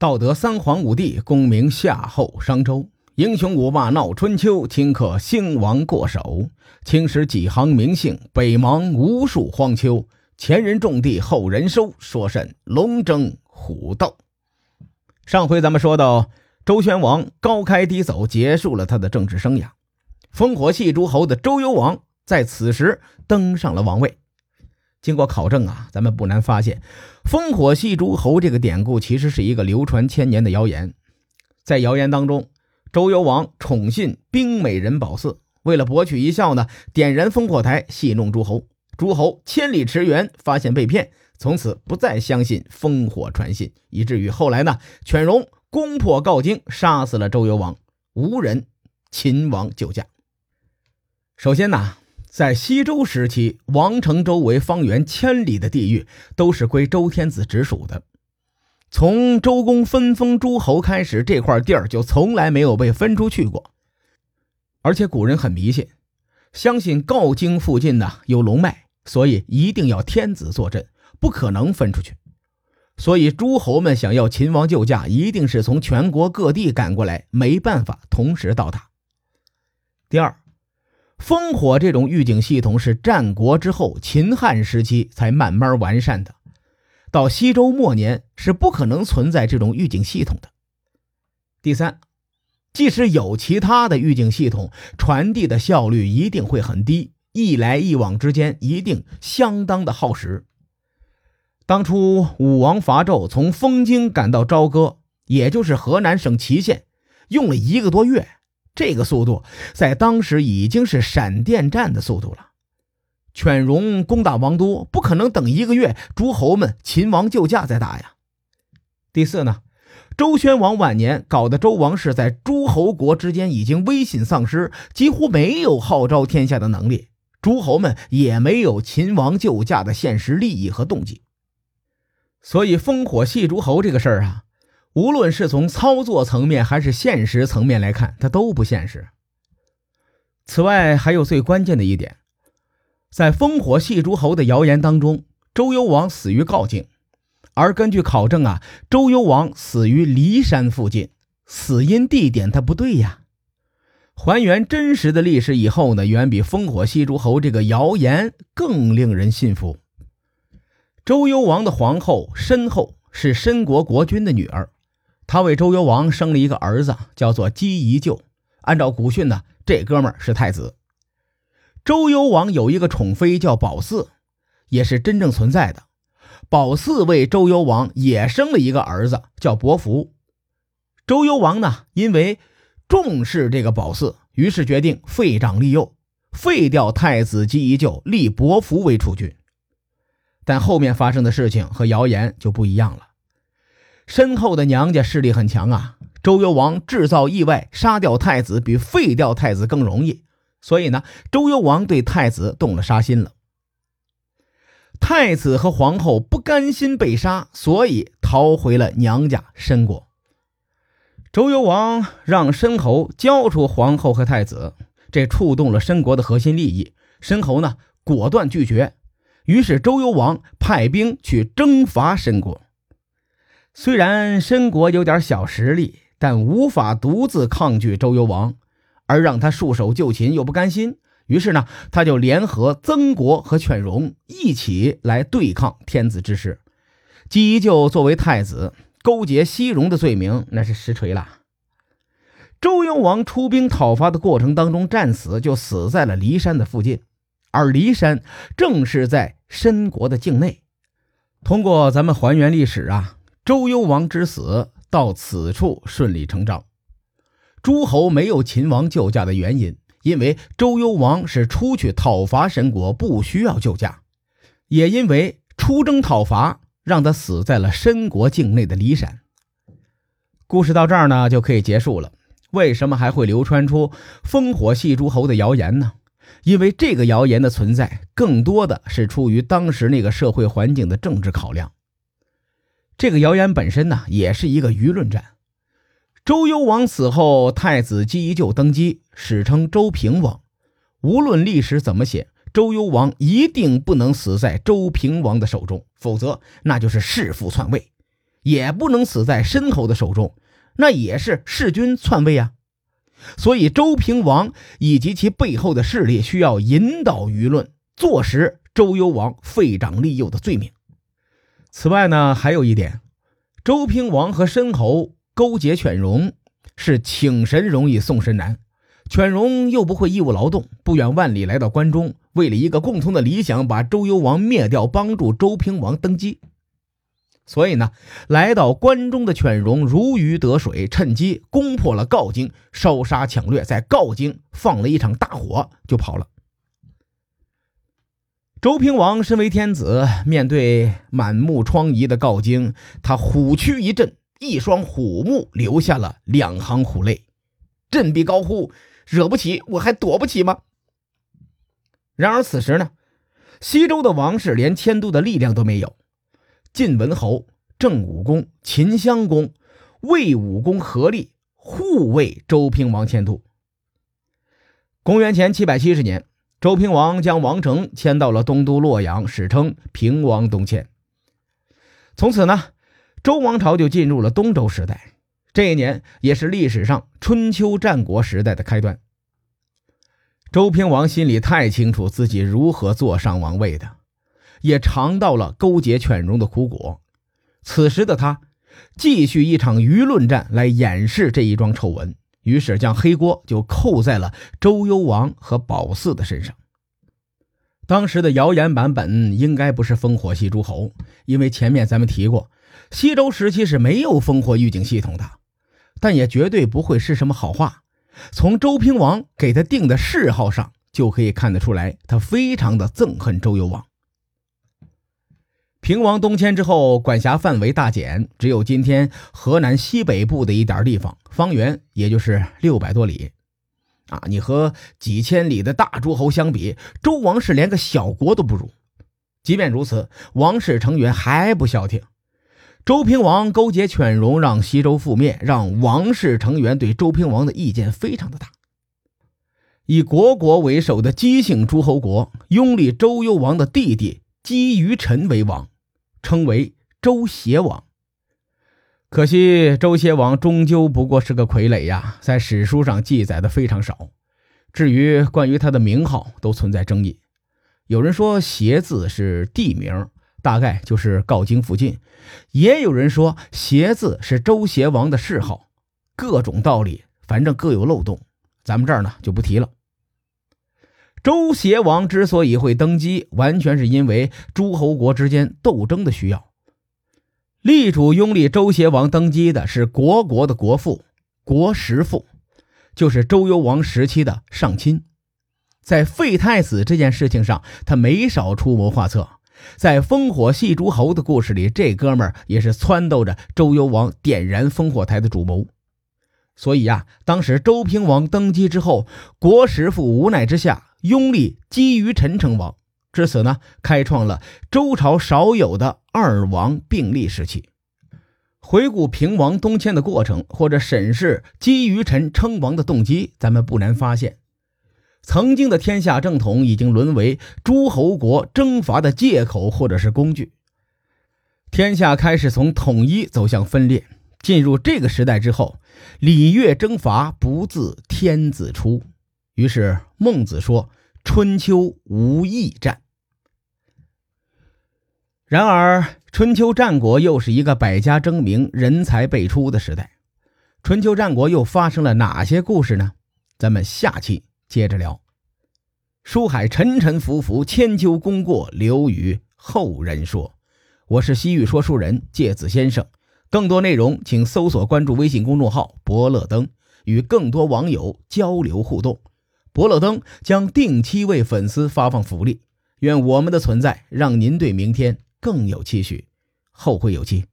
道德三皇五帝，功名夏后商周，英雄五霸闹春秋，顷刻兴亡过手。青史几行名姓，北邙无数荒丘。前人种地，后人收，说甚龙争虎斗？上回咱们说到，周宣王高开低走，结束了他的政治生涯。烽火戏诸侯的周幽王在此时登上了王位。经过考证啊，咱们不难发现，“烽火戏诸侯”这个典故其实是一个流传千年的谣言。在谣言当中，周幽王宠信冰美人褒姒，为了博取一笑呢，点燃烽火台戏弄诸侯。诸侯千里驰援，发现被骗，从此不再相信烽火传信，以至于后来呢，犬戎攻破镐京，杀死了周幽王，无人秦王救驾。首先呢。在西周时期，王城周围方圆千里的地域都是归周天子直属的。从周公分封诸侯开始，这块地儿就从来没有被分出去过。而且古人很迷信，相信镐京附近呢有龙脉，所以一定要天子坐镇，不可能分出去。所以诸侯们想要秦王救驾，一定是从全国各地赶过来，没办法同时到达。第二。烽火这种预警系统是战国之后秦汉时期才慢慢完善的，到西周末年是不可能存在这种预警系统的。第三，即使有其他的预警系统，传递的效率一定会很低，一来一往之间一定相当的耗时。当初武王伐纣从封京赶到朝歌，也就是河南省淇县，用了一个多月。这个速度在当时已经是闪电战的速度了。犬戎攻打王都，不可能等一个月，诸侯们秦王救驾再打呀。第四呢，周宣王晚年搞得周王室在诸侯国之间已经威信丧失，几乎没有号召天下的能力，诸侯们也没有秦王救驾的现实利益和动机。所以烽火戏诸侯这个事儿啊。无论是从操作层面还是现实层面来看，它都不现实。此外，还有最关键的一点，在烽火戏诸侯的谣言当中，周幽王死于镐京，而根据考证啊，周幽王死于骊山附近，死因地点它不对呀。还原真实的历史以后呢，远比烽火戏诸侯这个谣言更令人信服。周幽王的皇后申后是申国国君的女儿。他为周幽王生了一个儿子，叫做姬宜臼。按照古训呢，这哥们儿是太子。周幽王有一个宠妃叫褒姒，也是真正存在的。褒姒为周幽王也生了一个儿子，叫伯服。周幽王呢，因为重视这个褒姒，于是决定废长立幼，废掉太子姬宜臼，立伯服为储君。但后面发生的事情和谣言就不一样了。身后的娘家势力很强啊！周幽王制造意外杀掉太子，比废掉太子更容易，所以呢，周幽王对太子动了杀心了。太子和皇后不甘心被杀，所以逃回了娘家申国。周幽王让申侯交出皇后和太子，这触动了申国的核心利益。申侯呢，果断拒绝，于是周幽王派兵去征伐申国。虽然申国有点小实力，但无法独自抗拒周幽王，而让他束手就擒又不甘心。于是呢，他就联合曾国和犬戎一起来对抗天子之师。姬宜臼作为太子，勾结西戎的罪名那是实锤了。周幽王出兵讨伐的过程当中战死，就死在了骊山的附近，而骊山正是在申国的境内。通过咱们还原历史啊。周幽王之死到此处顺理成章，诸侯没有秦王救驾的原因，因为周幽王是出去讨伐申国，不需要救驾；也因为出征讨伐让他死在了申国境内的骊山。故事到这儿呢就可以结束了。为什么还会流传出烽火戏诸侯的谣言呢？因为这个谣言的存在，更多的是出于当时那个社会环境的政治考量。这个谣言本身呢，也是一个舆论战。周幽王死后，太子姬宜臼登基，史称周平王。无论历史怎么写，周幽王一定不能死在周平王的手中，否则那就是弑父篡位。也不能死在申侯的手中，那也是弑君篡位啊。所以周平王以及其背后的势力需要引导舆论，坐实周幽王废长立幼的罪名。此外呢，还有一点，周平王和申侯勾结犬戎，是请神容易送神难。犬戎又不会义务劳动，不远万里来到关中，为了一个共同的理想，把周幽王灭掉，帮助周平王登基。所以呢，来到关中的犬戎如鱼得水，趁机攻破了镐京，烧杀抢掠，在镐京放了一场大火，就跑了。周平王身为天子，面对满目疮痍的镐京，他虎躯一震，一双虎目流下了两行虎泪，振臂高呼。惹不起，我还躲不起吗？然而此时呢，西周的王室连迁都的力量都没有。晋文侯、郑武公、秦襄公、魏武公合力护卫周平王迁都。公元前七百七十年，周平王将王城迁到了东都洛阳，史称平王东迁。从此呢，周王朝就进入了东周时代。这一年也是历史上春秋战国时代的开端。周平王心里太清楚自己如何坐上王位的，也尝到了勾结犬戎的苦果。此时的他，继续一场舆论战来掩饰这一桩丑闻，于是将黑锅就扣在了周幽王和褒姒的身上。当时的谣言版本应该不是烽火戏诸侯，因为前面咱们提过，西周时期是没有烽火预警系统的。但也绝对不会是什么好话。从周平王给他定的谥号上就可以看得出来，他非常的憎恨周幽王。平王东迁之后，管辖范围大减，只有今天河南西北部的一点地方，方圆也就是六百多里。啊，你和几千里的大诸侯相比，周王室连个小国都不如。即便如此，王室成员还不消停。周平王勾结犬戎，让西周覆灭，让王室成员对周平王的意见非常的大。以国国为首的姬姓诸侯国拥立周幽王的弟弟姬于臣为王，称为周邪王。可惜周邪王终究不过是个傀儡呀，在史书上记载的非常少。至于关于他的名号，都存在争议。有人说“邪”字是地名。大概就是镐京附近，也有人说“邪”字是周邪王的谥号，各种道理，反正各有漏洞，咱们这儿呢就不提了。周邪王之所以会登基，完全是因为诸侯国之间斗争的需要。力主拥立周邪王登基的是国国的国父国实父，就是周幽王时期的上卿，在废太子这件事情上，他没少出谋划策。在烽火戏诸侯的故事里，这哥们儿也是撺掇着周幽王点燃烽火台的主谋。所以呀，当时周平王登基之后，国师父无奈之下拥立姬于臣称王，至此呢，开创了周朝少有的二王并立时期。回顾平王东迁的过程，或者审视姬于臣称王的动机，咱们不难发现。曾经的天下正统已经沦为诸侯国征伐的借口或者是工具，天下开始从统一走向分裂。进入这个时代之后，礼乐征伐不自天子出，于是孟子说：“春秋无义战。”然而，春秋战国又是一个百家争鸣、人才辈出的时代。春秋战国又发生了哪些故事呢？咱们下期。接着聊，书海沉沉浮浮，千秋功过留与后人说。我是西域说书人介子先生，更多内容请搜索关注微信公众号“伯乐灯”，与更多网友交流互动。伯乐灯将定期为粉丝发放福利，愿我们的存在让您对明天更有期许。后会有期。